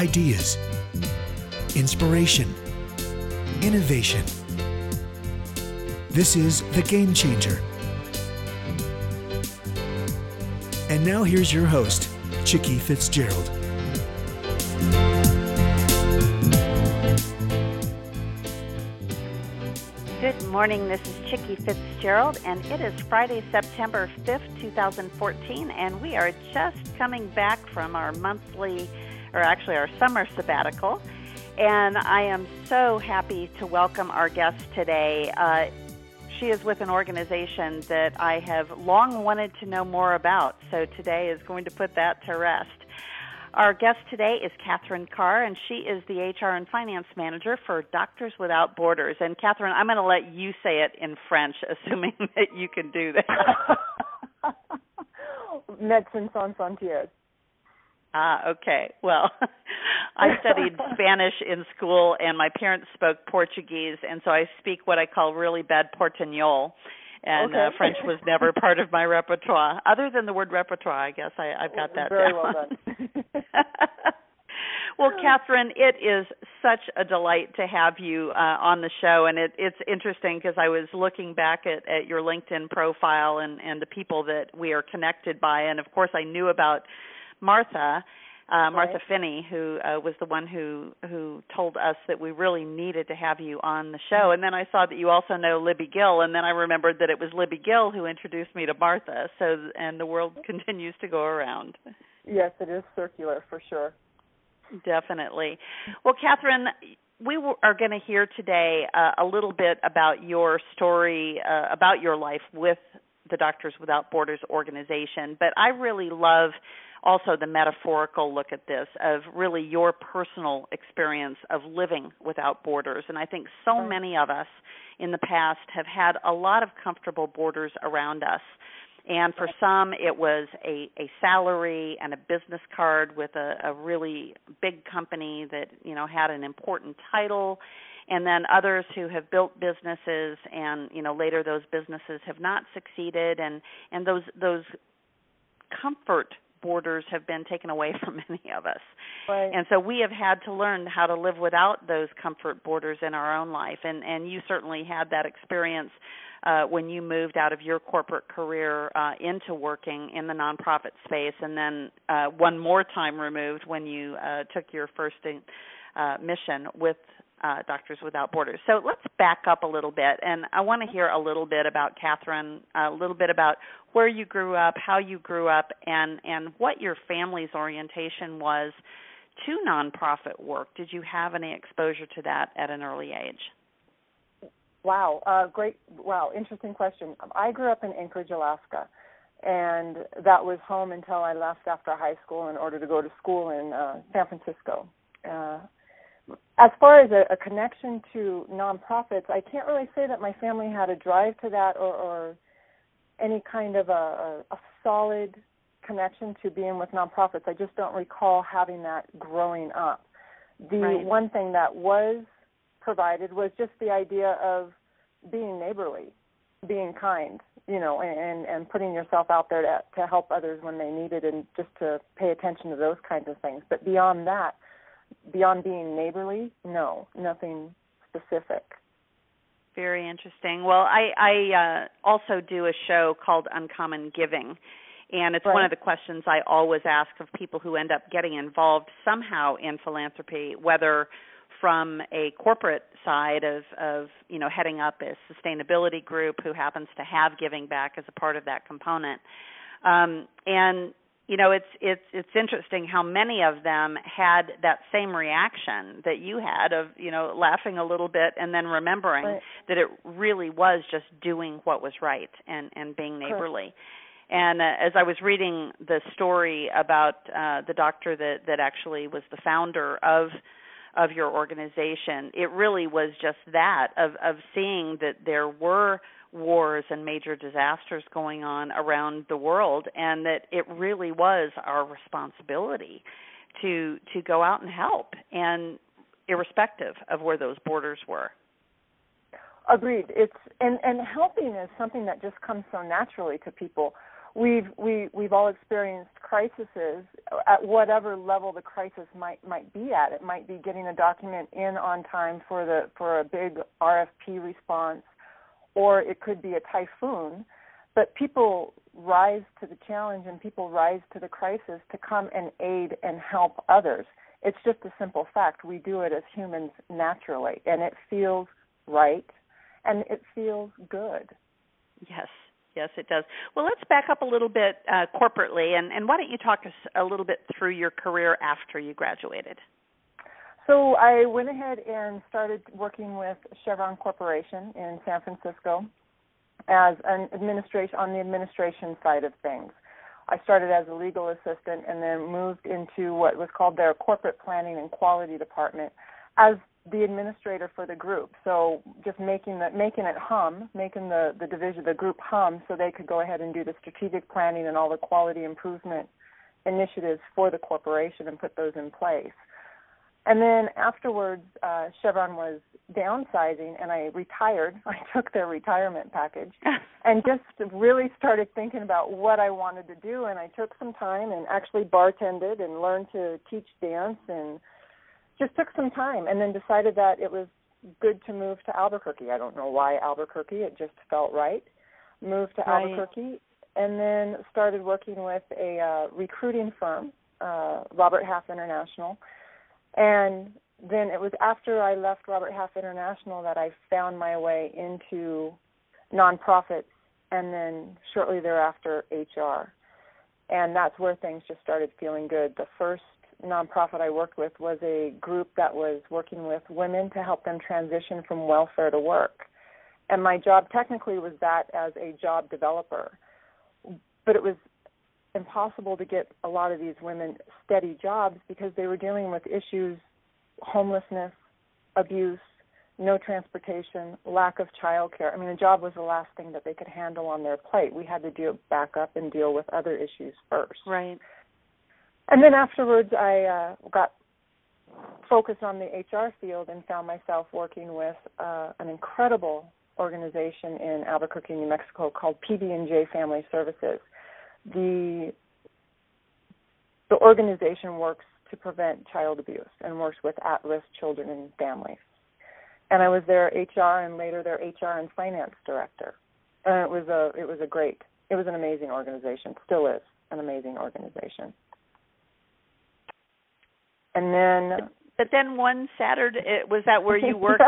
ideas, inspiration, innovation. This is The Game Changer. And now here's your host, Chicky Fitzgerald. Good morning. This is Chicky Fitzgerald, and it is Friday, September 5th, 2014, and we are just coming back from our monthly, or actually our summer sabbatical. And I am so happy to welcome our guest today. Uh, she is with an organization that I have long wanted to know more about, so today is going to put that to rest. Our guest today is Catherine Carr, and she is the HR and Finance Manager for Doctors Without Borders. And Catherine, I'm going to let you say it in French, assuming that you can do that. Médecins Sans Frontières. Ah, okay. Well, I studied Spanish in school, and my parents spoke Portuguese, and so I speak what I call really bad Portugnol and okay. uh, French was never part of my repertoire. Other than the word repertoire, I guess I, I've got that Very down. well done. well, Catherine, it is such a delight to have you uh, on the show, and it, it's interesting because I was looking back at, at your LinkedIn profile and, and the people that we are connected by, and of course, I knew about Martha uh, Martha Right. Finney, who uh, was the one who who told us that we really needed to have you on the show. And then I saw that you also know Libby Gill, and then I remembered that it was Libby Gill who introduced me to Martha. So, and the world continues to go around. yes, it is circular for sure. Definitely. Well, Catherine, we are going to hear today uh, a little bit about your story, uh, about your life with the Doctors Without Borders organization. But I really love also the metaphorical look at this of really your personal experience of living without borders. And I think so many of us in the past have had a lot of comfortable borders around us. And for some, it was a, a salary and a business card with a, a really big company that you know had an important title. And then others who have built businesses, and you know later those businesses have not succeeded, and and those those comfort borders have been taken away from many of us. Right. And so we have had to learn how to live without those comfort borders in our own life. And and you certainly had that experience uh, when you moved out of your corporate career uh, into working in the nonprofit space, and then uh, one more time removed when you uh, took your first uh, mission with uh, Doctors Without Borders. So let's back up a little bit, and I want to hear a little bit about Catherine, a little bit about where you grew up, how you grew up, and and what your family's orientation was to nonprofit work. Did you have any exposure to that at an early age? Wow, uh, great. Wow, interesting question. I grew up in Anchorage, Alaska, and that was home until I left after high school in order to go to school in uh, San Francisco. Uh, as far as a, a connection to nonprofits, I can't really say that my family had a drive to that or, or any kind of a, a, a solid connection to being with nonprofits. I just don't recall having that growing up. The Right. one thing that was provided was just the idea of being neighborly, being kind, you know, and and putting yourself out there to to help others when they need it, and just to pay attention to those kinds of things. But beyond that, beyond being neighborly, no, nothing specific. Very interesting. Well, I, I uh, also do a show called Uncommon Giving, and it's one of the questions I always ask of people who end up getting involved somehow in philanthropy, whether from a corporate side of, of you know heading up a sustainability group who happens to have giving back as a part of that component, um, and you know it's it's it's interesting how many of them had that same reaction that you had of you know laughing a little bit and then remembering Right. that it really was just doing what was right and and being Correct. neighborly and uh, as i was reading the story about uh the doctor that that actually was the founder of of your organization it really was just that of of seeing that there were wars and major disasters going on around the world and that it really was our responsibility to to go out and help and irrespective of where those borders were Agreed. It's and and helping is something that just comes so naturally to people. we've we we've all experienced crises at whatever level the crisis might might be at. It might be getting a document in on time for the for a big RFP response, or it could be a typhoon. But people rise to the challenge and people rise to the crisis to come and aid and help others. It's just a simple fact. We do it as humans naturally, and it feels right and it feels good. Yes, yes, it does. Well, let's back up a little bit uh, corporately, and, and why don't you talk us a little bit through your career after you graduated? So I went ahead and started working with Chevron Corporation in San Francisco as an administration on the administration side of things. I started as a legal assistant and then moved into what was called their corporate planning and quality department as the administrator for the group. So just making the making it hum, making the the division the group hum so they could go ahead and do the strategic planning and all the quality improvement initiatives for the corporation and put those in place. And then afterwards, uh, Chevron was downsizing, and I retired. I took their retirement package, and just really started thinking about what I wanted to do. And I took some time and actually bartended and learned to teach dance, and just took some time, and then decided that it was good to move to Albuquerque. I don't know why Albuquerque; it just felt right. Moved to right. Albuquerque, and then started working with a uh, recruiting firm, uh, Robert Half International and then it was after I left Robert Half International that I found my way into nonprofits and then shortly thereafter HR. And that's where things just started feeling good. The first nonprofit I worked with was a group that was working with women to help them transition from welfare to work. And my job technically was that as a job developer. But it was impossible to get a lot of these women steady jobs because they were dealing with issues homelessness, abuse, no transportation, lack of child care. I mean, a job was the last thing that they could handle on their plate. We had to deal back up and deal with other issues first. Right. And then afterwards, I uh, got focused on the HR field and found myself working with uh, an incredible organization in Albuquerque, New Mexico called PB&J Family Services the the organization works to prevent child abuse and works with at-risk children and families. And I was their HR and later their HR and finance director. And it was a it was a great it was an amazing organization, still is an amazing organization. And then but then one Saturday, was that where you worked?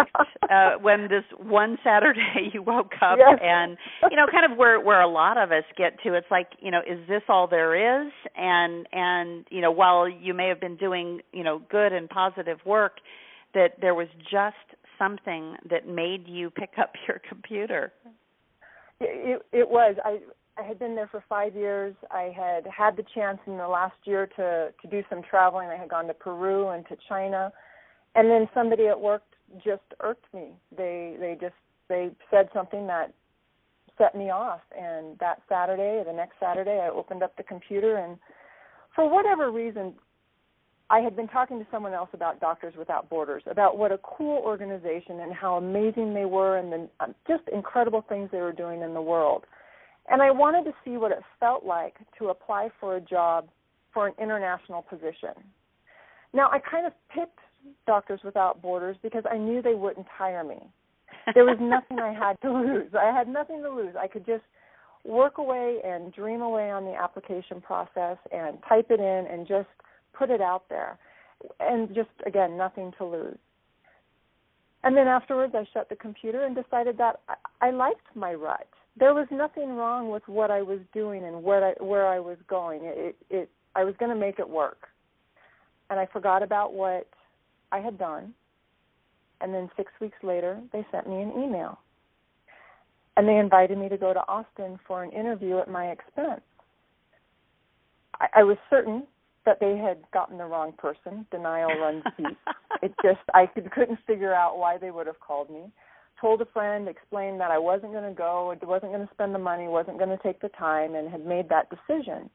uh, when this one Saturday you woke up yes. and you know, kind of where where a lot of us get to. It's like you know, is this all there is? And and you know, while you may have been doing you know good and positive work, that there was just something that made you pick up your computer. It, it was. I I had been there for five years. I had had the chance in the last year to to do some traveling. I had gone to Peru and to China, and then somebody at work just irked me. They they just they said something that set me off. And that Saturday, the next Saturday, I opened up the computer and for whatever reason, I had been talking to someone else about Doctors Without Borders, about what a cool organization and how amazing they were, and the um, just incredible things they were doing in the world. And I wanted to see what it felt like to apply for a job for an international position. Now, I kind of picked Doctors Without Borders because I knew they wouldn't hire me. There was nothing I had to lose. I had nothing to lose. I could just work away and dream away on the application process and type it in and just put it out there. And just, again, nothing to lose. And then afterwards, I shut the computer and decided that I, liked my rut there was nothing wrong with what I was doing and where I where I was going. It it I was going to make it work. And I forgot about what I had done. And then 6 weeks later, they sent me an email. And they invited me to go to Austin for an interview at my expense. I, I was certain that they had gotten the wrong person. Denial runs deep. it just I could, couldn't figure out why they would have called me told a friend, explained that I wasn't going to go, wasn't going to spend the money, wasn't going to take the time, and had made that decision.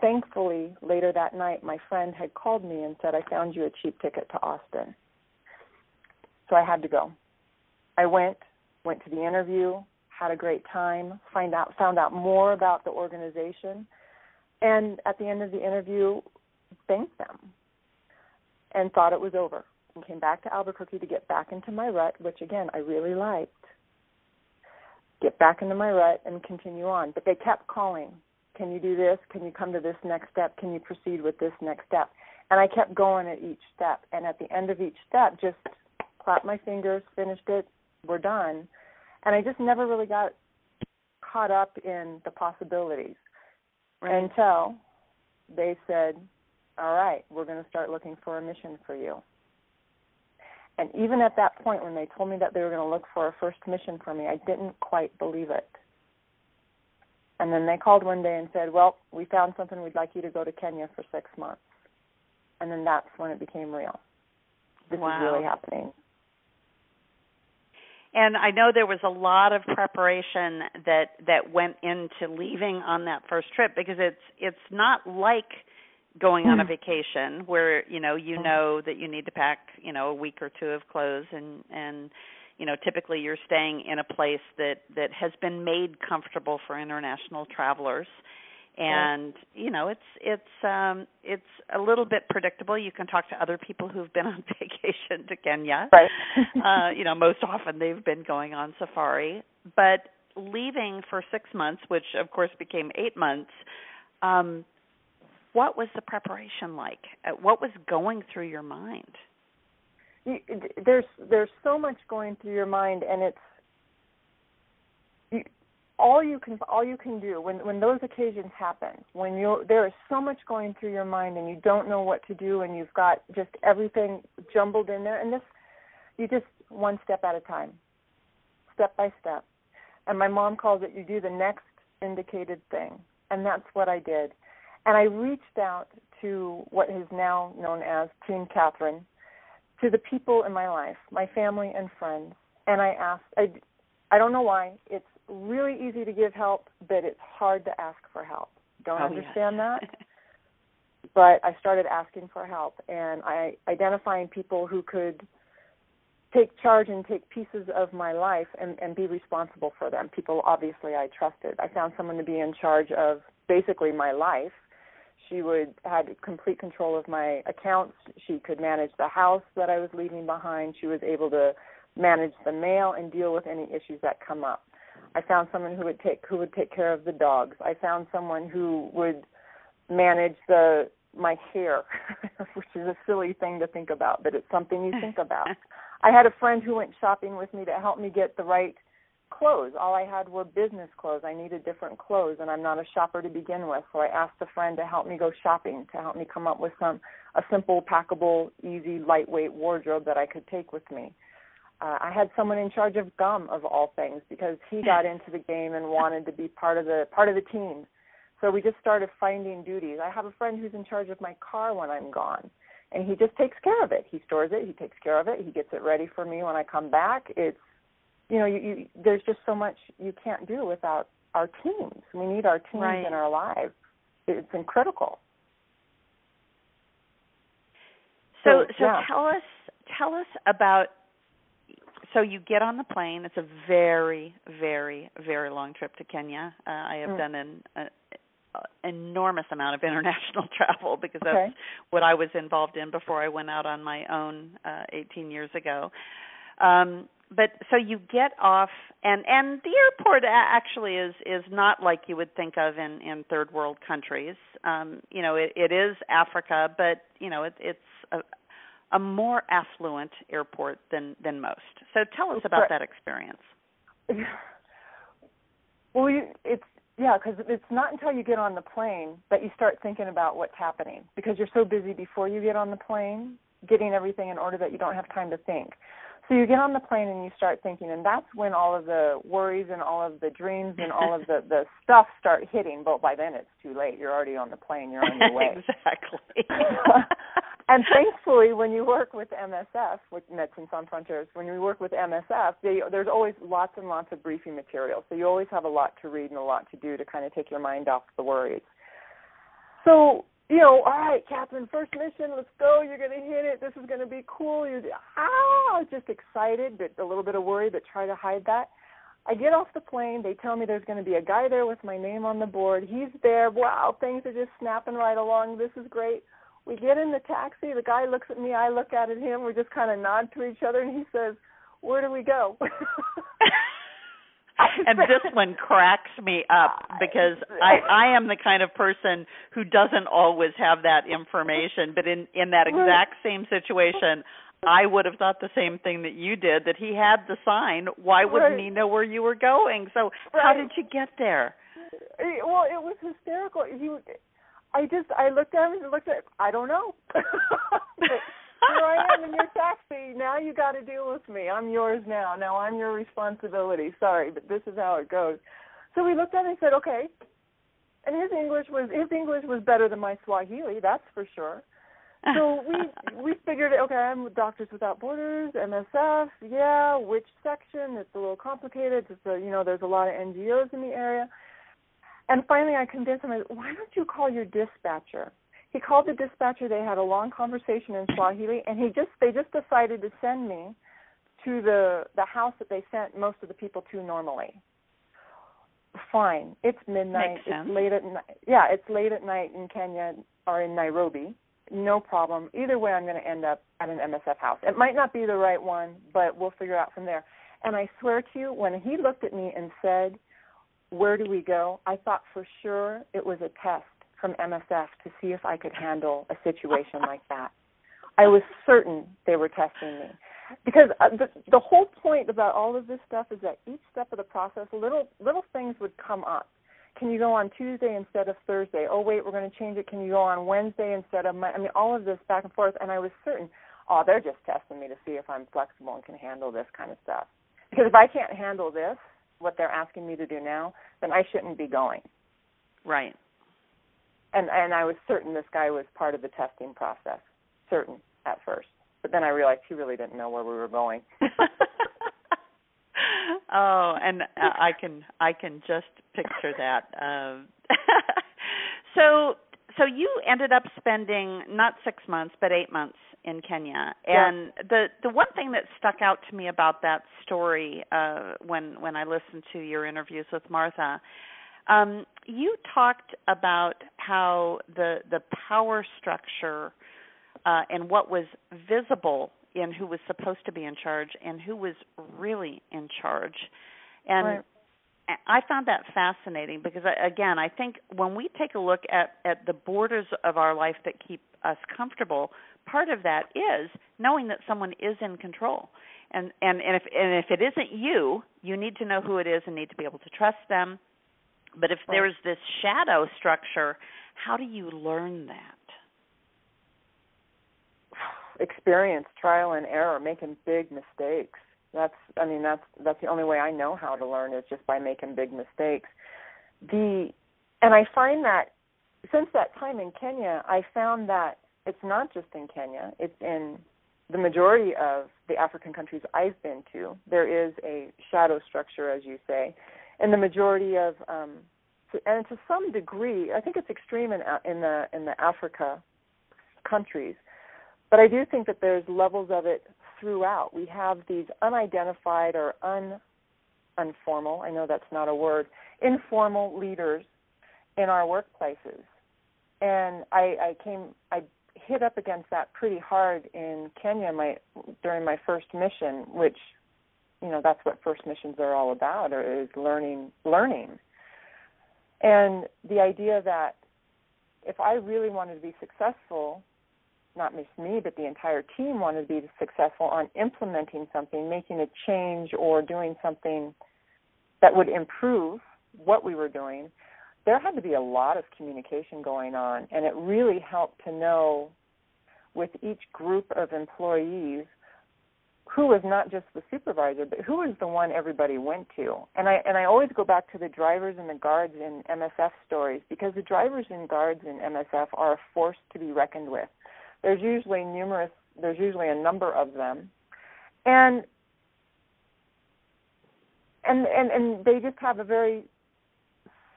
Thankfully, later that night, my friend had called me and said, I found you a cheap ticket to Austin. So I had to go. I went, went to the interview, had a great time, find out found out more about the organization, and at the end of the interview, thanked them and thought it was over and came back to Albuquerque to get back into my rut, which again I really liked. Get back into my rut and continue on. But they kept calling. Can you do this? Can you come to this next step? Can you proceed with this next step? And I kept going at each step. And at the end of each step, just clapped my fingers, finished it, we're done. And I just never really got caught up in the possibilities right. until they said, All right, we're going to start looking for a mission for you. And even at that point, when they told me that they were going to look for a first mission for me, I didn't quite believe it. And then they called one day and said, Well, we found something. We'd like you to go to Kenya for six months. And then that's when it became real. This wow. is really happening. And I know there was a lot of preparation that that went into leaving on that first trip because it's it's not like going on a hmm. vacation where you know you know that you need to pack you know a week or two of clothes and and you know typically you're staying in a place that that has been made comfortable for international travelers. And you know it's it's um it's a little bit predictable. You can talk to other people who've been on vacation to Kenya. Right. Uh you know most often they've been going on safari. But leaving for 6 months which of course became 8 months um what was the preparation like? Uh, what was going through your mind? There's there's so much going through your mind, and it's you, all you can all you can do when when those occasions happen. When you there is so much going through your mind, and you don't know what to do, and you've got just everything jumbled in there, and this you just one step at a time, step by step. And my mom calls it you do the next indicated thing, and that's what I did and I reached out to what is now known as Team Catherine, to the people in my life, my family and friends, and I asked. I, I don't know why. It's really easy to give help, but it's hard to ask for help. Don't oh, understand yes. that. but I started asking for help and I identifying people who could take charge and take pieces of my life and, and be responsible for them. People obviously I trusted. I found someone to be in charge of basically my life she would had complete control of my accounts. She could manage the house that I was leaving behind. She was able to manage the mail and deal with any issues that come up. I found someone who would take who would take care of the dogs. I found someone who would manage the my hair, which is a silly thing to think about, but it's something you think about. I had a friend who went shopping with me to help me get the right clothes. All I had were business clothes. I needed different clothes, and I'm not a shopper to begin with. So I asked a friend to help me go shopping, to help me come up with some a simple, packable, easy, lightweight wardrobe that I could take with me. Uh, I had someone in charge of gum, of all things, because he got into the game and wanted to be part of the part of the team. So we just started finding duties. I have a friend who's in charge of my car when I'm gone and he just takes care of it. He stores it, he takes care of it, he gets it ready for me when I come back. It's you know, you, you, there's just so much you can't do without our teams. We need our teams right. in our lives. It's critical. So, so, so yeah. tell us, tell us about. So you get on the plane. It's a very, very, very long trip to Kenya. Uh, I have mm. done an uh, enormous amount of international travel because okay. that's what I was involved in before I went out on my own uh, 18 years ago. Um, but so you get off and and the airport actually is is not like you would think of in in third world countries. Um you know it it is africa but you know it it's a a more affluent airport than than most. So tell us about that experience. Well you, it's yeah because it's not until you get on the plane that you start thinking about what's happening because you're so busy before you get on the plane getting everything in order that you don't have time to think so you get on the plane and you start thinking, and that's when all of the worries and all of the dreams and all of the the stuff start hitting. But by then it's too late. You're already on the plane. You're on your way. exactly. and thankfully, when you work with MSF, with Medicine Sans Frontières, when you work with MSF, they, there's always lots and lots of briefing material. So you always have a lot to read and a lot to do to kind of take your mind off the worries. So you know, all right, Catherine, first mission, let's go. You're going to hit it. This is going to be cool. You, ah, just excited, but a little bit of worry, but try to hide that. I get off the plane. They tell me there's going to be a guy there with my name on the board. He's there. Wow, things are just snapping right along. This is great. We get in the taxi. The guy looks at me. I look at him. We just kind of nod to each other, and he says, "Where do we go?" and this one cracks me up because I I am the kind of person who doesn't always have that information, but in in that exact same situation, I would have thought the same thing that you did that he had the sign. Why wouldn't right. he know where you were going? So right. how did you get there? Well, it was hysterical. He I just I looked at him and looked at I don't know. here I am in your taxi. Now you got to deal with me. I'm yours now. Now I'm your responsibility. Sorry, but this is how it goes. So we looked at it and said, okay. And his English was his English was better than my Swahili, that's for sure. So we we figured, okay, I'm with Doctors Without Borders, MSF. Yeah, which section? It's a little complicated. It's a, you know, there's a lot of NGOs in the area. And finally, I convinced him. Why don't you call your dispatcher? He called the dispatcher. They had a long conversation in Swahili, and he just they just decided to send me to the the house that they sent most of the people to normally. Fine, it's midnight. It's late at night. Yeah, it's late at night in Kenya or in Nairobi. No problem. Either way, I'm going to end up at an MSF house. It might not be the right one, but we'll figure out from there. And I swear to you, when he looked at me and said, "Where do we go?" I thought for sure it was a test from MSF to see if I could handle a situation like that. I was certain they were testing me because uh, the the whole point about all of this stuff is that each step of the process, little little things would come up. Can you go on Tuesday instead of Thursday? Oh wait, we're going to change it. Can you go on Wednesday instead of My, I mean, all of this back and forth, and I was certain, oh, they're just testing me to see if I'm flexible and can handle this kind of stuff. Because if I can't handle this, what they're asking me to do now, then I shouldn't be going. Right and and I was certain this guy was part of the testing process, certain at first. But then I realized he really didn't know where we were going. oh, and I can I can just picture that. Um, so so you ended up spending not six months but eight months in Kenya, and yeah. the the one thing that stuck out to me about that story uh, when when I listened to your interviews with Martha um, you talked about how the the power structure uh, and what was visible in who was supposed to be in charge and who was really in charge, and right. I found that fascinating because again, I think when we take a look at at the borders of our life that keep us comfortable, part of that is knowing that someone is in control. And and and if and if it isn't you, you need to know who it is and need to be able to trust them but if right. there's this shadow structure, how do you learn that? Experience, trial and error, making big mistakes. That's I mean that's that's the only way I know how to learn is just by making big mistakes. The and I find that since that time in Kenya, I found that it's not just in Kenya, it's in the majority of the African countries I've been to. There is a shadow structure, as you say, and the majority of um, and to some degree, I think it's extreme in in the in the Africa countries, but I do think that there's levels of it throughout. We have these unidentified or un informal, I know that's not a word, informal leaders in our workplaces. And I, I came I hit up against that pretty hard in Kenya my during my first mission, which you know that's what first missions are all about or is learning learning. And the idea that if i really wanted to be successful not just me but the entire team wanted to be successful on implementing something making a change or doing something that would improve what we were doing there had to be a lot of communication going on. And it really helped to know with each group of employees who was not just the supervisor, but who was the one everybody went to. And I and I always go back to the drivers and the guards in MSF stories because the drivers and guards in MSF are a force to be reckoned with. There's usually numerous there's usually a number of them. And and and, and they just have a very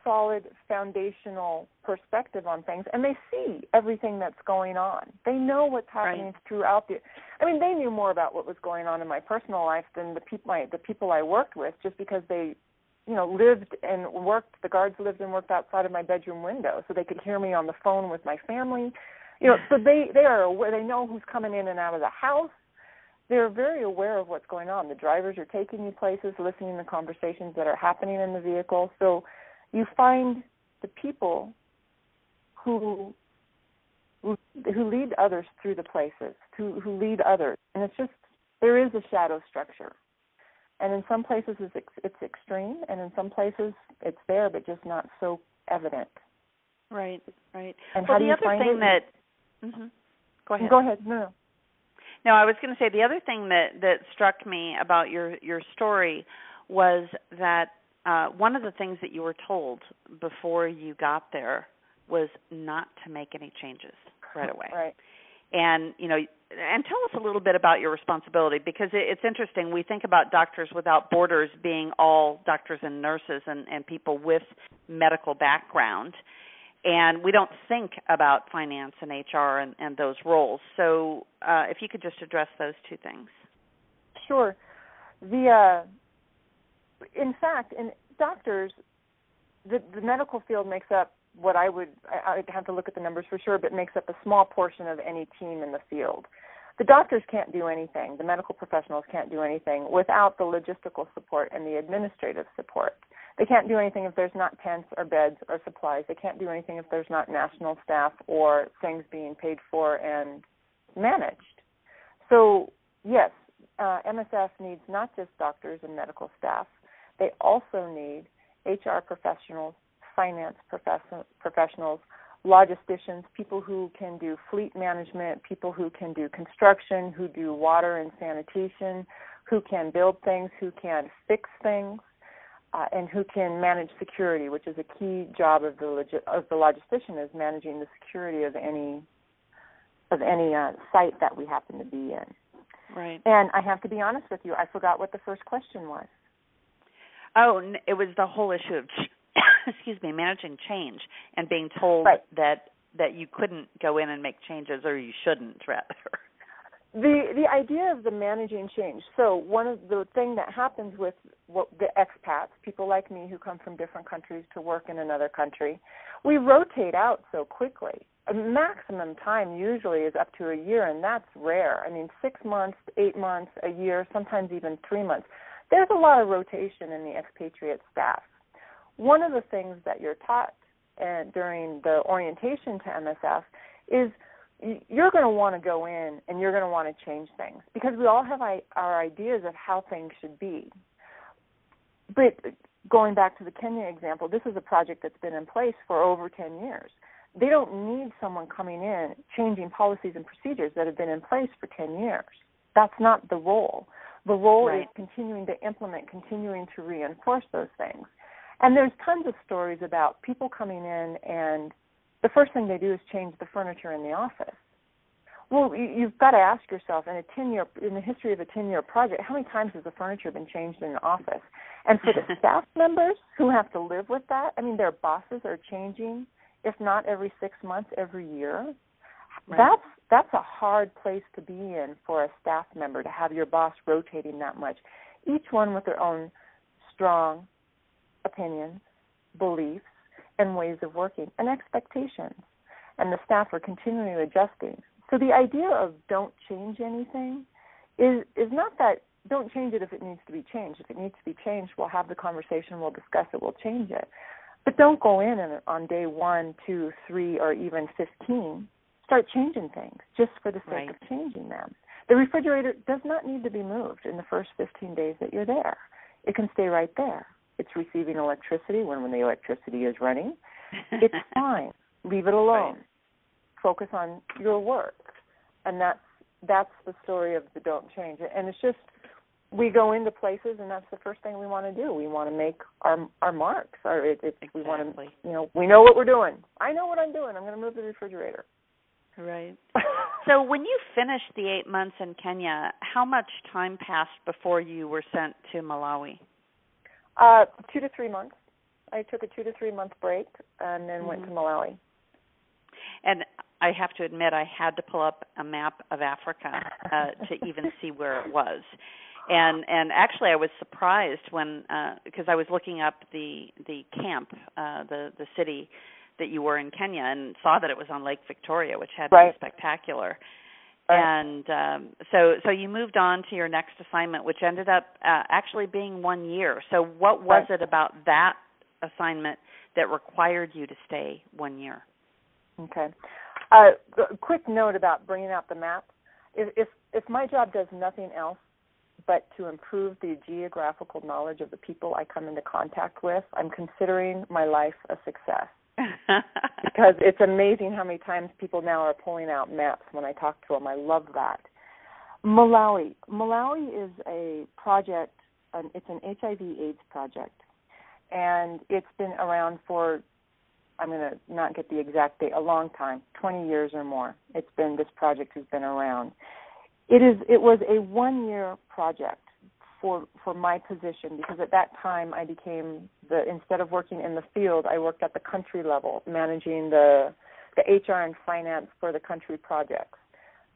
solid foundational perspective on things and they see everything that's going on. They know what's happening right. throughout the I mean they knew more about what was going on in my personal life than the people my the people I worked with just because they you know lived and worked the guards lived and worked outside of my bedroom window so they could hear me on the phone with my family. You know, so they they are aware they know who's coming in and out of the house they're very aware of what's going on. The drivers are taking you places, listening to conversations that are happening in the vehicle. So you find the people who who, lead others through the places, who who lead others, and it's just there is a shadow structure. And in some places it's it's extreme, and in some places it's there, but just not so evident. Right, right. And well, how do the you other find thing it? that. Mm-hmm. Go ahead. Go ahead. No, no. No, I was going to say the other thing that that struck me about your your story was that uh, one of the things that you were told before you got there was not to make any changes right away. Right. And you know, and tell us a little bit about your responsibility because it, it's interesting. We think about Doctors Without Borders being all doctors and nurses and, and people with medical background, and we don't think about finance and HR and, and those roles. So, uh, if you could just address those two things. Sure. The uh, in fact, in doctors, the, the medical field makes up what I would I, I'd have to look at the numbers for sure, but makes up a small portion of any team in the field. The doctors can't do anything. The medical professionals can't do anything without the logistical support and the administrative support. They can't do anything if there's not tents or beds or supplies. They can't do anything if there's not national staff or things being paid for and managed. So, yes, uh, MSF needs not just doctors and medical staff, they also need HR professionals, finance profession- professionals, logisticians, people who can do fleet management, people who can do construction, who do water and sanitation, who can build things, who can fix things uh, and who can manage security, which is a key job of the log- of the logistician is managing the security of any of any uh, site that we happen to be in. Right. And I have to be honest with you, I forgot what the first question was. Oh, it was the whole issue of excuse me, managing change and being told right. that that you couldn't go in and make changes or you shouldn't rather. the the idea of the managing change so one of the thing that happens with what the expats people like me who come from different countries to work in another country we rotate out so quickly a maximum time usually is up to a year and that's rare i mean 6 months 8 months a year sometimes even 3 months there's a lot of rotation in the expatriate staff one of the things that you're taught during the orientation to MSF is you're going to want to go in and you're going to want to change things because we all have our ideas of how things should be. But going back to the Kenya example, this is a project that's been in place for over 10 years. They don't need someone coming in changing policies and procedures that have been in place for 10 years. That's not the role. The role right. is continuing to implement, continuing to reinforce those things. And there's tons of stories about people coming in and the first thing they do is change the furniture in the office. Well, you've got to ask yourself in a ten year in the history of a ten year project, how many times has the furniture been changed in an office? And for the staff members who have to live with that, I mean, their bosses are changing, if not every six months, every year. Right. That's that's a hard place to be in for a staff member to have your boss rotating that much. Each one with their own strong opinions, beliefs, and ways of working and expectations. And the staff are continually adjusting. So the idea of don't change anything is is not that don't change it if it needs to be changed. If it needs to be changed, we'll have the conversation, we'll discuss it, we'll change it. But don't go in and on day one, two, three, or even fifteen start changing things just for the sake right. of changing them. The refrigerator does not need to be moved in the first 15 days that you're there. It can stay right there. It's receiving electricity when, when the electricity is running. It's fine. Leave it alone. Right. Focus on your work. And that's that's the story of the don't change. it. And it's just we go into places and that's the first thing we want to do. We want to make our our marks. Or it, it, exactly. we want to you know, we know what we're doing. I know what I'm doing. I'm going to move the refrigerator. Right. so when you finished the 8 months in Kenya, how much time passed before you were sent to Malawi? Uh, two to three months. I took a two to three month break and then mm-hmm. went to Malawi. And I have to admit, I had to pull up a map of Africa uh, to even see where it was. And and actually, I was surprised when because uh, I was looking up the the camp, uh, the the city that you were in Kenya, and saw that it was on Lake Victoria, which had right. been spectacular. Right. And um, so so you moved on to your next assignment, which ended up uh, actually being one year. So what was right. it about that assignment that required you to stay one year? Okay. Uh, quick note about bringing out the map. If, if if my job does nothing else but to improve the geographical knowledge of the people I come into contact with, I'm considering my life a success. Because it's amazing how many times people now are pulling out maps when I talk to them. I love that. Malawi. Malawi is a project. Um, it's an HIV/AIDS project, and it's been around for I'm going to not get the exact date, a long time, 20 years or more. It's been this project has been around. It is it was a one year project for for my position because at that time I became the instead of working in the field, I worked at the country level, managing the the HR and finance for the country projects.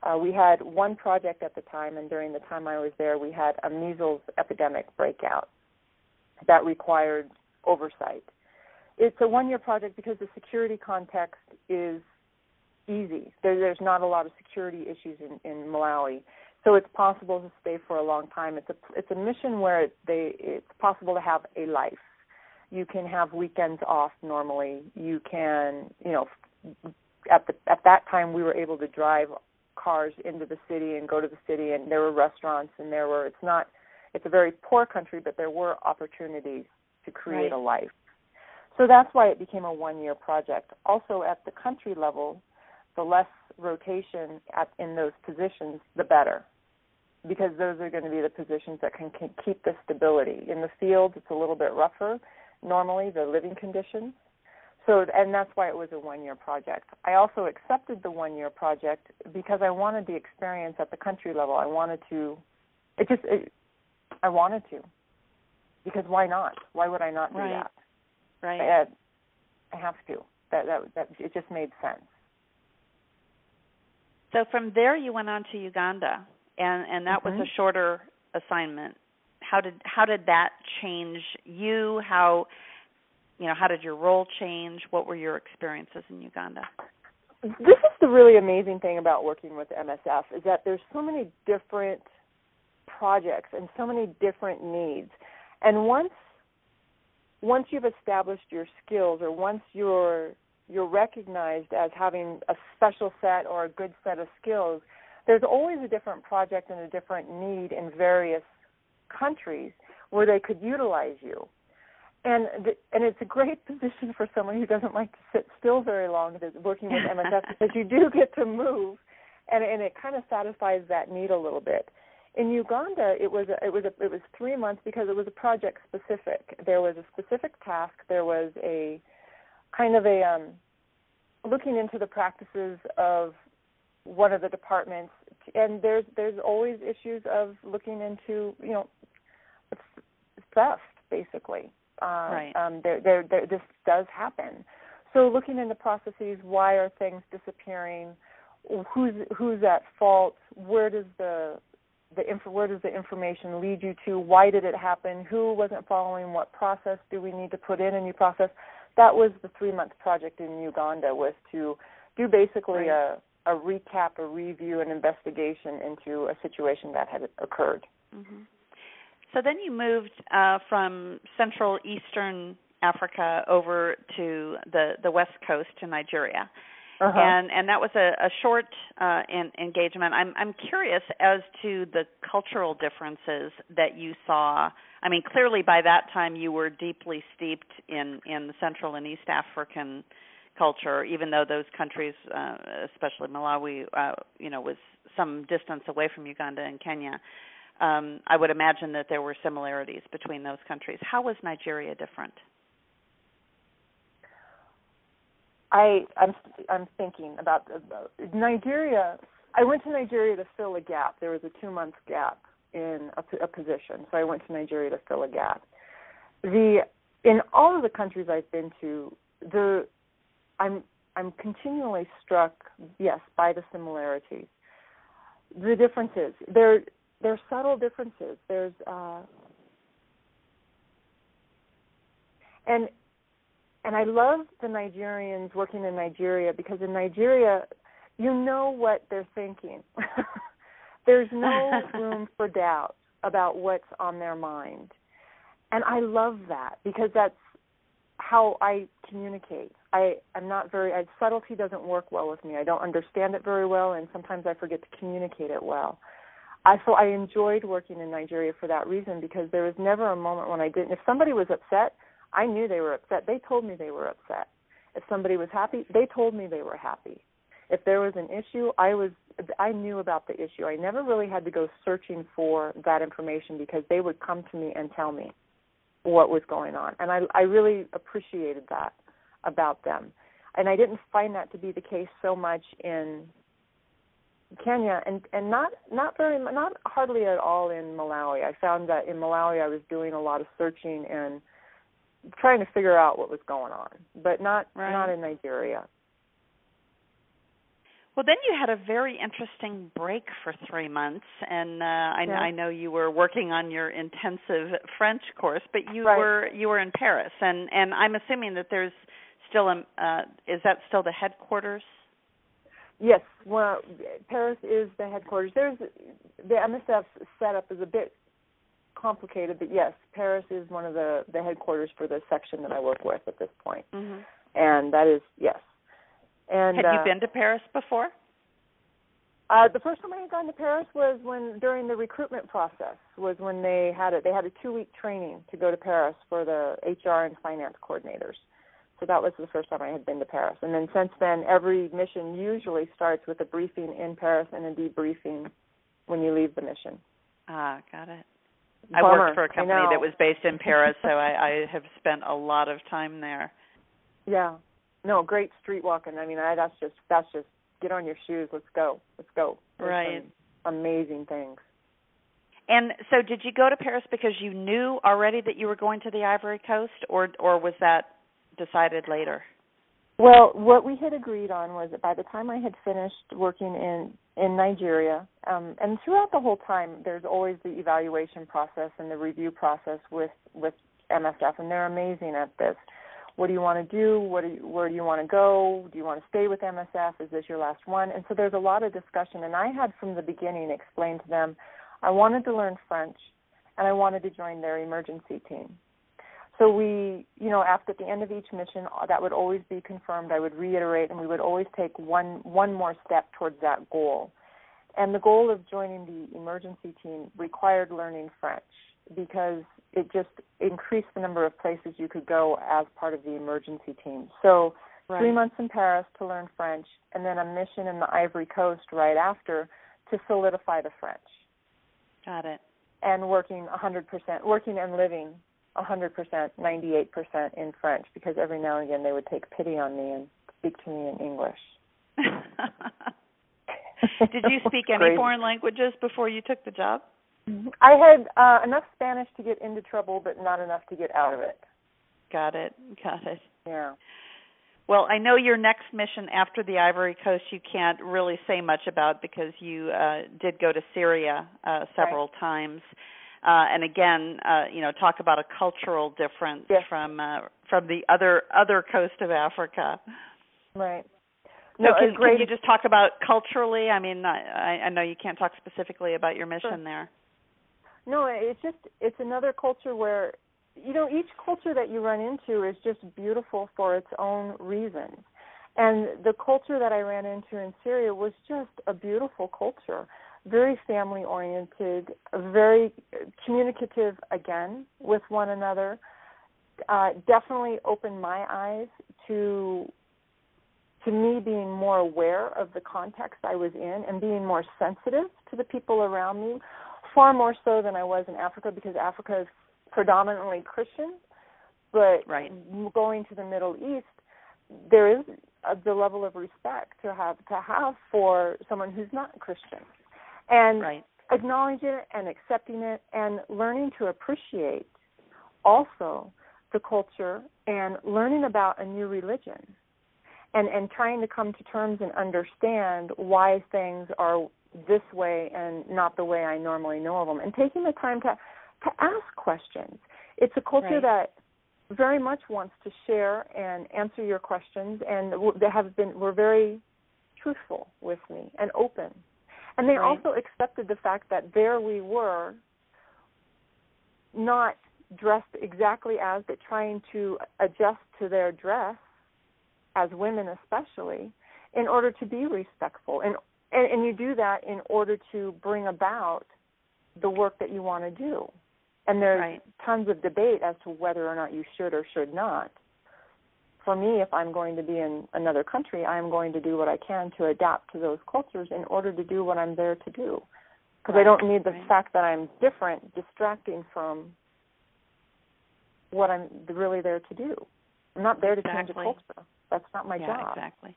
Uh, we had one project at the time, and during the time I was there, we had a measles epidemic breakout that required oversight it's a one year project because the security context is easy. There, there's not a lot of security issues in, in Malawi, so it's possible to stay for a long time. It's a it's a mission where it, they it's possible to have a life. You can have weekends off normally. You can you know at the at that time we were able to drive cars into the city and go to the city and there were restaurants and there were it's not it's a very poor country but there were opportunities to create right. a life so that's why it became a one year project. Also, at the country level, the less rotation at, in those positions, the better, because those are going to be the positions that can, can keep the stability. In the field, it's a little bit rougher, normally, the living conditions. So, and that's why it was a one year project. I also accepted the one year project because I wanted the experience at the country level. I wanted to, it just, it, I wanted to. Because why not? Why would I not do right. that? Right. I, I have to. That that that it just made sense. So from there, you went on to Uganda, and and that mm-hmm. was a shorter assignment. How did how did that change you? How you know how did your role change? What were your experiences in Uganda? This is the really amazing thing about working with MSF is that there's so many different projects and so many different needs. And once once you've established your skills or once you're you're recognized as having a special set or a good set of skills, there's always a different project and a different need in various countries where they could utilize you. And the, and it's a great position for someone who doesn't like to sit still very long working with MSF because you do get to move, and and it kind of satisfies that need a little bit in Uganda, it was a, it was a, it was three months because it was a project specific. There was a specific task. There was a kind of a um, looking into the practices of one of the departments, and there's there's always issues of looking into you know theft basically. Uh, right. Um, there, there, there, this does happen. So looking into processes, why are things disappearing? Who's who's at fault? Where does the the inf- where does the information lead you to? Why did it happen? Who wasn't following what process? Do we need to put in a new process? That was the three month project in Uganda was to do basically right. a, a recap, a review, an investigation into a situation that had occurred. Mm-hmm. So then you moved uh, from Central Eastern Africa over to the the West Coast to Nigeria. Uh-huh. and and that was a, a short uh, in, engagement. I'm I'm curious as to the cultural differences that you saw. I mean, clearly by that time you were deeply steeped in in Central and East African culture, even though those countries, uh, especially Malawi, uh, you know, was some distance away from Uganda and Kenya. Um, I would imagine that there were similarities between those countries. How was Nigeria different? I I'm I'm thinking about, about Nigeria. I went to Nigeria to fill a gap. There was a two month gap in a, a position, so I went to Nigeria to fill a gap. The in all of the countries I've been to, the I'm I'm continually struck, yes, by the similarities. The differences. There there's subtle differences. There's uh, and and I love the Nigerians working in Nigeria because in Nigeria, you know what they're thinking. There's no room for doubt about what's on their mind. And I love that because that's how I communicate. I am not very I, subtlety doesn't work well with me. I don't understand it very well and sometimes I forget to communicate it well. I so I enjoyed working in Nigeria for that reason because there was never a moment when I didn't if somebody was upset, I knew they were upset. They told me they were upset. If somebody was happy, they told me they were happy. If there was an issue, I was I knew about the issue. I never really had to go searching for that information because they would come to me and tell me what was going on. And I I really appreciated that about them. And I didn't find that to be the case so much in Kenya and and not not very not hardly at all in Malawi. I found that in Malawi I was doing a lot of searching and trying to figure out what was going on, but not right. not in Nigeria. Well, then you had a very interesting break for three months, and uh, I, yeah. I know you were working on your intensive French course, but you right. were you were in Paris, and and I'm assuming that there's still a uh, is that still the headquarters? Yes, well, Paris is the headquarters. There's the MSF setup is a bit complicated, but yes, Paris is one of the the headquarters for the section that I work with at this point, mm-hmm. and that is yes. And had uh, you been to Paris before? Uh, the first time I had gone to Paris was when during the recruitment process was when they had it. They had a two week training to go to Paris for the HR and finance coordinators. So that was the first time I had been to Paris. And then since then, every mission usually starts with a briefing in Paris and a debriefing when you leave the mission. Ah, got it. Bummer. I worked for a company that was based in Paris, so I, I have spent a lot of time there. Yeah, no, great street walking. I mean, I, that's just that's just get on your shoes. Let's go. Let's go. There's right. Amazing things. And so, did you go to Paris because you knew already that you were going to the Ivory Coast, or or was that decided later? Well, what we had agreed on was that by the time I had finished working in in Nigeria, um, and throughout the whole time, there's always the evaluation process and the review process with with MSF, and they're amazing at this. What do you want to do? What do you, where do you want to go? Do you want to stay with MSF? Is this your last one? And so there's a lot of discussion, and I had from the beginning explained to them I wanted to learn French, and I wanted to join their emergency team so we, you know, after at the end of each mission, uh, that would always be confirmed. I would reiterate, and we would always take one one more step towards that goal. And the goal of joining the emergency team required learning French because it just increased the number of places you could go as part of the emergency team. So right. three months in Paris to learn French, and then a mission in the Ivory Coast right after to solidify the French. Got it. And working 100%, working and living 100%, 98% in French because every now and again they would take pity on me and speak to me in English. Did you speak any foreign languages before you took the job? I had uh, enough Spanish to get into trouble, but not enough to get out of it. Got it. Got it. Yeah. Well, I know your next mission after the Ivory Coast you can't really say much about because you uh, did go to Syria uh, several right. times uh, and again, uh, you know, talk about a cultural difference yes. from uh, from the other other coast of Africa. Right. So no, can, can, you just talk about culturally? I mean, I, I know you can't talk specifically about your mission sure. there. No, it's just it's another culture where you know each culture that you run into is just beautiful for its own reasons. And the culture that I ran into in Syria was just a beautiful culture very family oriented, very communicative again with one another. Uh, definitely opened my eyes to to me being more aware of the context I was in and being more sensitive to the people around me, far more so than I was in Africa because Africa is predominantly Christian. But right. going to the Middle East, there is a, the level of respect to have to have for someone who's not Christian and right. acknowledging it and accepting it and learning to appreciate also the culture and learning about a new religion and and trying to come to terms and understand why things are this way and not the way I normally know of them and taking the time to to ask questions. It's a culture right. that very much wants to share and answer your questions and they have been were very truthful with me and open. And they right. also accepted the fact that there we were not dressed exactly as but trying to adjust to their dress as women especially in order to be respectful and and, and you do that in order to bring about the work that you want to do and there's right. tons of debate as to whether or not you should or should not for me if i'm going to be in another country i'm going to do what i can to adapt to those cultures in order to do what i'm there to do because right. i don't need the right. fact that i'm different distracting from what i'm really there to do i'm not there to exactly. change a culture that's not my yeah, job exactly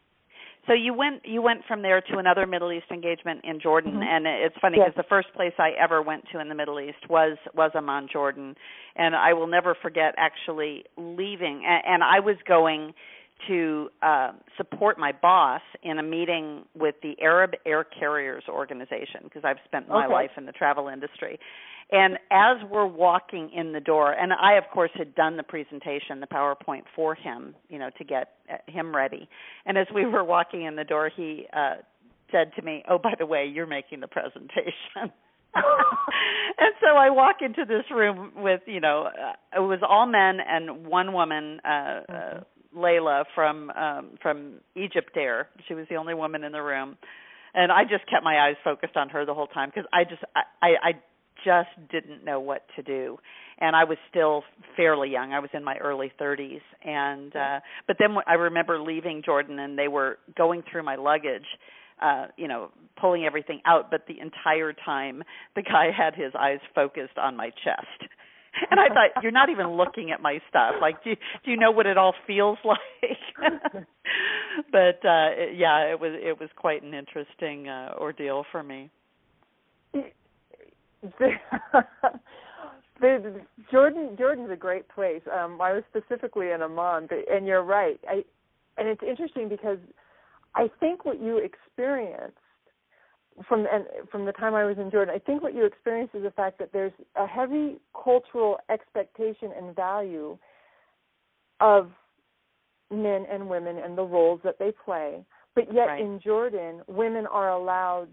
so you went you went from there to another Middle East engagement in Jordan, mm-hmm. and it's funny yes. because the first place I ever went to in the Middle East was was Amman, Jordan, and I will never forget actually leaving. And, and I was going to uh, support my boss in a meeting with the Arab Air Carriers Organization because I've spent my okay. life in the travel industry. And as we're walking in the door, and I of course had done the presentation, the PowerPoint for him, you know, to get uh, him ready. And as we were walking in the door, he uh said to me, "Oh, by the way, you're making the presentation." and so I walk into this room with, you know, uh, it was all men and one woman, uh, mm-hmm. uh Layla from um from Egypt Air. She was the only woman in the room. And I just kept my eyes focused on her the whole time because I just I, I I just didn't know what to do and I was still fairly young. I was in my early 30s and uh but then I remember leaving Jordan and they were going through my luggage uh you know pulling everything out but the entire time the guy had his eyes focused on my chest and I thought you're not even looking at my stuff. Like, do you, do you know what it all feels like? but uh yeah, it was it was quite an interesting uh ordeal for me. the, Jordan Jordan's a great place. Um, I was specifically in Amman, but, and you're right. I and it's interesting because I think what you experienced from and from the time I was in Jordan, I think what you experienced is the fact that there's a heavy cultural expectation and value of men and women and the roles that they play. But yet right. in Jordan, women are allowed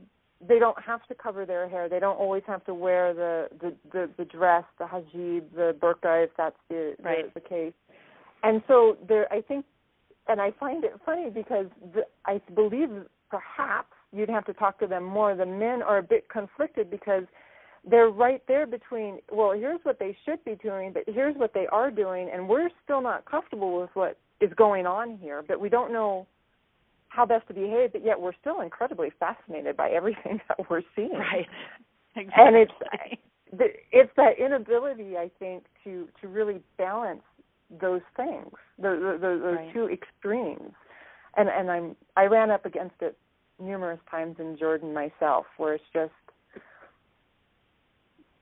they don't have to cover their hair. They don't always have to wear the the the, the dress, the hijab, the burqa, if that's the, right. the the case. And so there, I think, and I find it funny because the, I believe perhaps you'd have to talk to them more. The men are a bit conflicted because they're right there between. Well, here's what they should be doing, but here's what they are doing, and we're still not comfortable with what is going on here. But we don't know how best to behave, but yet we're still incredibly fascinated by everything that we're seeing. Right. Exactly. And it's it's that inability, I think, to to really balance those things, the, the, the, those right. two extremes. And and I'm I ran up against it numerous times in Jordan myself, where it's just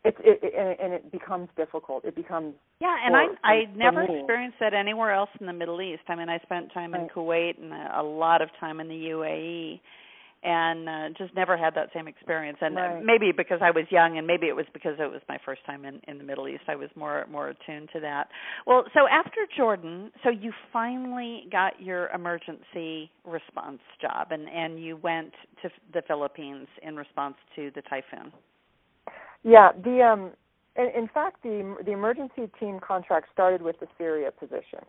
it's it, it and, it, and it becomes difficult. It becomes yeah, and I I never me. experienced that anywhere else in the Middle East. I mean, I spent time in Right. Kuwait and a, a lot of time in the UAE, and uh, just never had that same experience. And uh, Right. maybe because I was young, and maybe it was because it was my first time in in the Middle East, I was more more attuned to that. Well, so after Jordan, so you finally got your emergency response job, and and you went to the Philippines in response to the typhoon. Yeah, the um in, in fact the the emergency team contract started with the Syria position.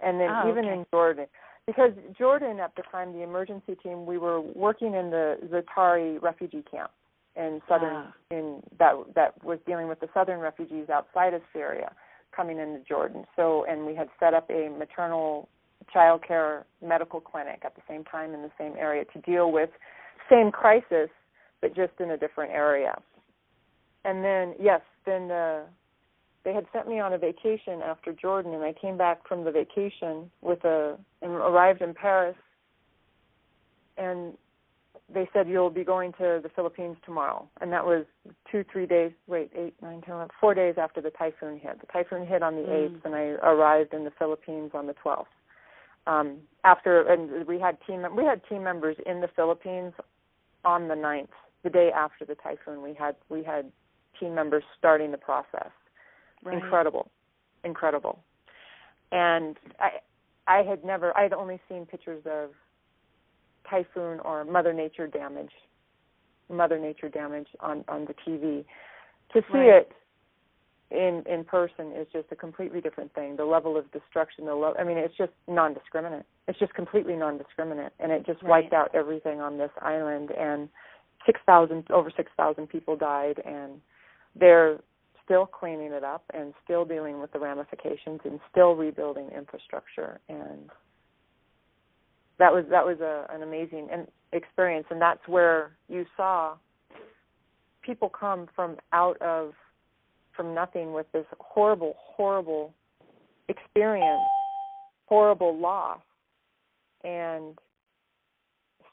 And then Oh, even okay. in Jordan because Jordan at the time the emergency team we were working in the Zatari refugee camp in southern Ah. in that that was dealing with the southern refugees outside of Syria coming into Jordan. So and we had set up a maternal child care medical clinic at the same time in the same area to deal with same crisis but just in a different area and then yes, then uh, they had sent me on a vacation after Jordan, and I came back from the vacation with a and arrived in Paris, and they said you'll be going to the Philippines tomorrow, and that was two, three days. Wait, eight, nine, ten, eleven, four days after the typhoon hit. The typhoon hit on the Mm. eighth, and I arrived in the Philippines on the twelfth. Um, after, and we had team we had team members in the Philippines on the ninth, the day after the typhoon. We had we had team members starting the process. Right. Incredible, incredible. And I I had never I had only seen pictures of typhoon or mother nature damage mother nature damage on on the TV to see Right. it in in person is just a completely different thing the level of destruction the lo- I mean it's just non-discriminate it's just completely non-discriminate and it just Right. wiped out everything on this island and 6,000 over 6,000 people died and they're still cleaning it up and still dealing with the ramifications and still rebuilding infrastructure. And that was that was a, an amazing experience. And that's where you saw people come from out of from nothing with this horrible horrible experience horrible loss and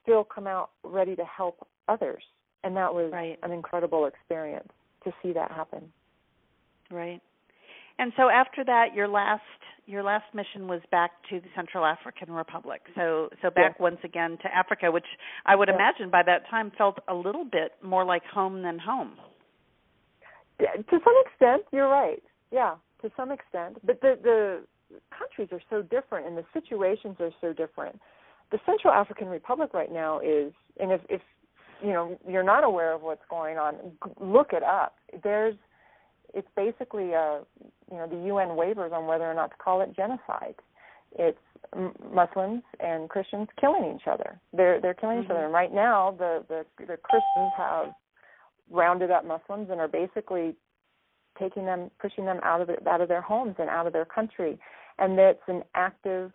still come out ready to help others. And that was Right. an incredible experience to see that happen Right. And so after that, your last your last mission was back to the Central African Republic. So so back once again to Africa, which I would imagine by that time felt a little bit more like home than home. Yeah, to some extent, you're right. Yeah, to some extent. But the the countries are so different and the situations are so different. The Central African Republic right now is, and if if you know you're not aware of what's going on, look it up. There's, it's basically a, you know, the UN waivers on whether or not to call it genocide. It's Muslims and Christians killing each other. They're they're killing each other. Mhm. And right now, the the the Christians have rounded up Muslims and are basically taking them, pushing them out of the, out of their homes and out of their country, and that's an active,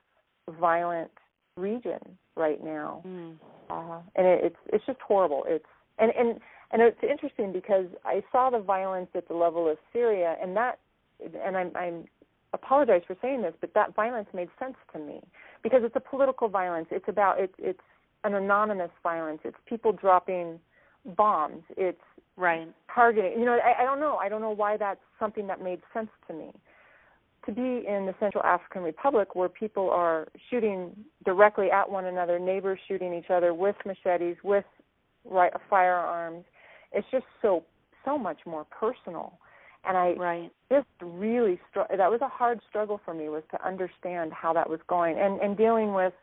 violent region right now, Mm. Uh, and it, it's it's just horrible. It's and and and it's interesting because I saw the violence at the level of Syria, and that, and I'm I'm apologize for saying this, but that violence made sense to me because it's a political violence. It's about it's it's an anonymous violence. It's people dropping bombs. It's Right. targeting. You know, I, I don't know. I don't know why that's something that made sense to me. To be in the Central African Republic where people are shooting directly at one another, neighbors shooting each other with machetes, with right firearms, it's just so so much more personal. And I Right. just really str- that was a hard struggle for me was to understand how that was going and and dealing with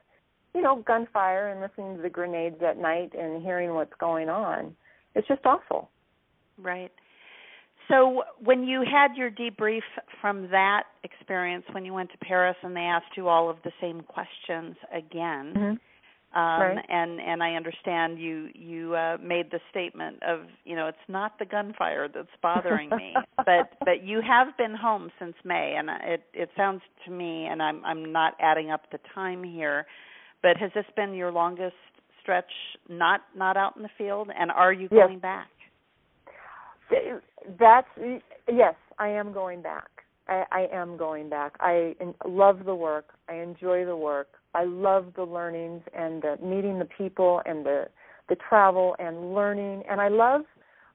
you know gunfire and listening to the grenades at night and hearing what's going on it's just awful Right. So when you had your debrief from that experience when you went to Paris and they asked you all of the same questions again, mm-hmm. um Right. and and I understand you you uh made the statement of, you know, it's not the gunfire that's bothering me, but but you have been home since May and it it sounds to me and I'm I'm not adding up the time here, but has this been your longest stretch not not out in the field and are you Yes. going back? That's yes i am going back. I i am going back. I love the work. I enjoy the work. I love the learnings and the meeting the people and the the travel and learning. And i love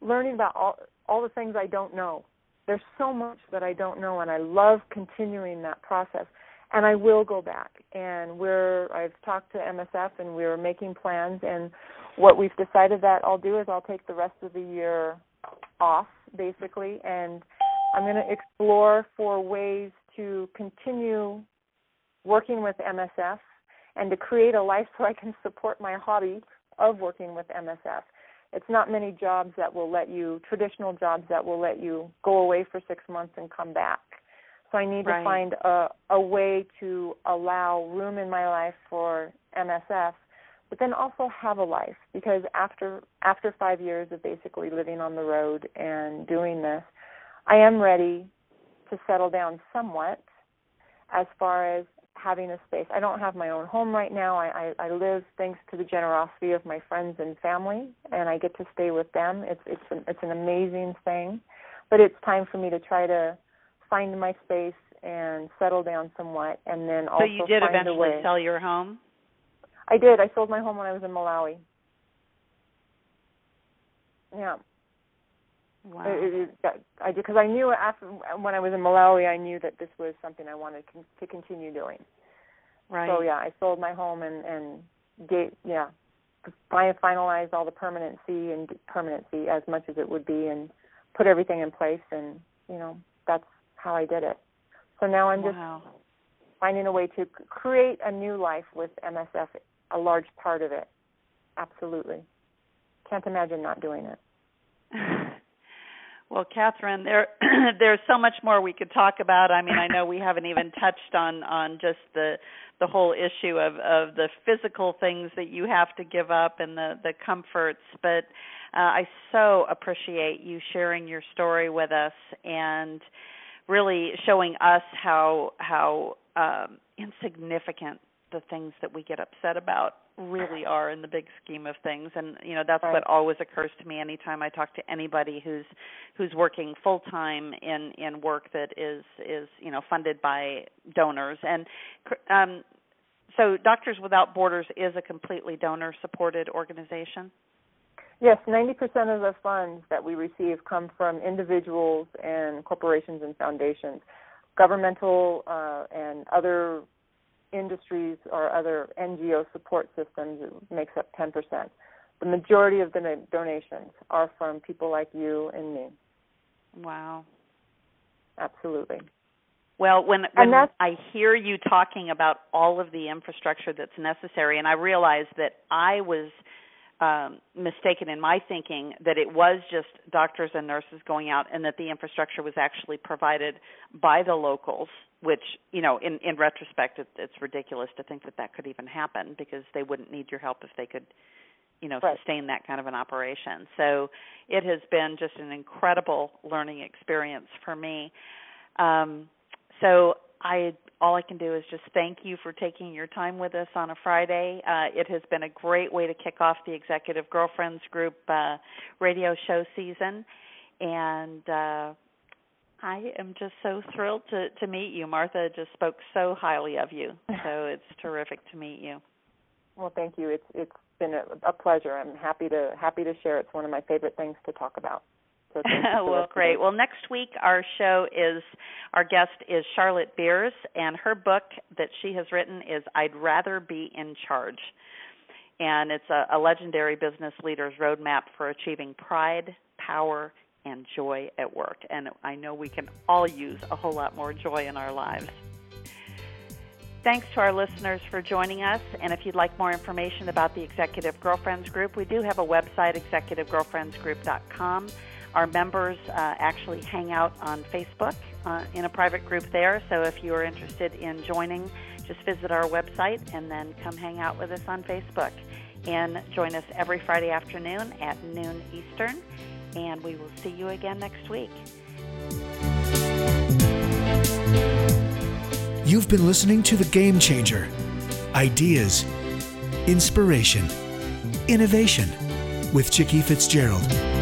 learning about all all the things i don't know. There's so much that i don't know and i love continuing that process. And i will go back. And we're i've talked to msf and we're making plans. And what we've decided that i'll do is i'll take the rest of the year off basically and I'm going to explore for ways to continue working with MSF and to create a life so I can support my hobby of working with MSF. It's not many jobs that will let you traditional jobs that will let you go away for 6 months and come back. So I need Right. to find a a way to allow room in my life for MSF but then also have a life because after after five years of basically living on the road and doing this, I am ready to settle down somewhat as far as having a space. I don't have my own home right now. I, I, I live thanks to the generosity of my friends and family and I get to stay with them. It's it's an, it's an amazing thing. But it's time for me to try to find my space and settle down somewhat and then also so you did find a eventually sell your home? I did. I sold my home when I was in Malawi. Yeah. Wow. It, it, I because I knew after when I was in Malawi, I knew that this was something I wanted to continue doing. Right. So yeah, I sold my home and and gave yeah, finalized all the permanency and permanency as much as it would be, and put everything in place, and you know that's how I did it. So now I'm just wow. finding a way to create a new life with MSF, a large part of it. Absolutely, can't imagine not doing it. Well, Catherine, there there's so much more we could talk about. I mean, I know we haven't even touched on on just the the whole issue of of the physical things that you have to give up and the the comforts, but uh, I so appreciate you sharing your story with us and really showing us how how um, insignificant the things that we get upset about really are in the big scheme of things and you know that's right. what always occurs to me anytime I talk to anybody who's who's working full time in in work that is is you know funded by donors and um so Doctors Without Borders is a completely donor supported organization Yes, 90% of the funds that we receive come from individuals and corporations and foundations. Governmental uh, and other industries or other NGO support systems makes up 10%. The majority of the donations are from people like you and me. Wow. Absolutely. Well, when, when I hear you talking about all of the infrastructure that's necessary, and I realize that I was um, mistaken in my thinking that it was just doctors and nurses going out, and that the infrastructure was actually provided by the locals which you know in in retrospect it, it's ridiculous to think that that could even happen because they wouldn't need your help if they could you know right. sustain that kind of an operation. So it has been just an incredible learning experience for me. Um so i all i can do is just thank you for taking your time with us on a friday. Uh it has been a great way to kick off the executive girlfriends group uh radio show season. And uh I am just so thrilled to to meet you. Martha just spoke so highly of you, so it's terrific to meet you. Well, thank you. It's it's been a, a pleasure. I'm happy to happy to share. It's one of my favorite things to talk about. So well, great. Well, next week our show is our guest is Charlotte Beers, and her book that she has written is "I'd Rather Be in Charge," and it's a, a legendary business leader's roadmap for achieving pride, power, and joy at work. And I know we can all use a whole lot more joy in our lives. Thanks to our listeners for joining us. And if you'd like more information about the Executive Girlfriends Group, we do have a website, executivegirlfriendsgroup.com. Our members uh, actually hang out on Facebook uh, in a private group there. So if you are interested in joining, just visit our website and then come hang out with us on Facebook. And join us every Friday afternoon at noon Eastern and we will see you again next week. You've been listening to The Game Changer Ideas, Inspiration, Innovation with Chicke Fitzgerald.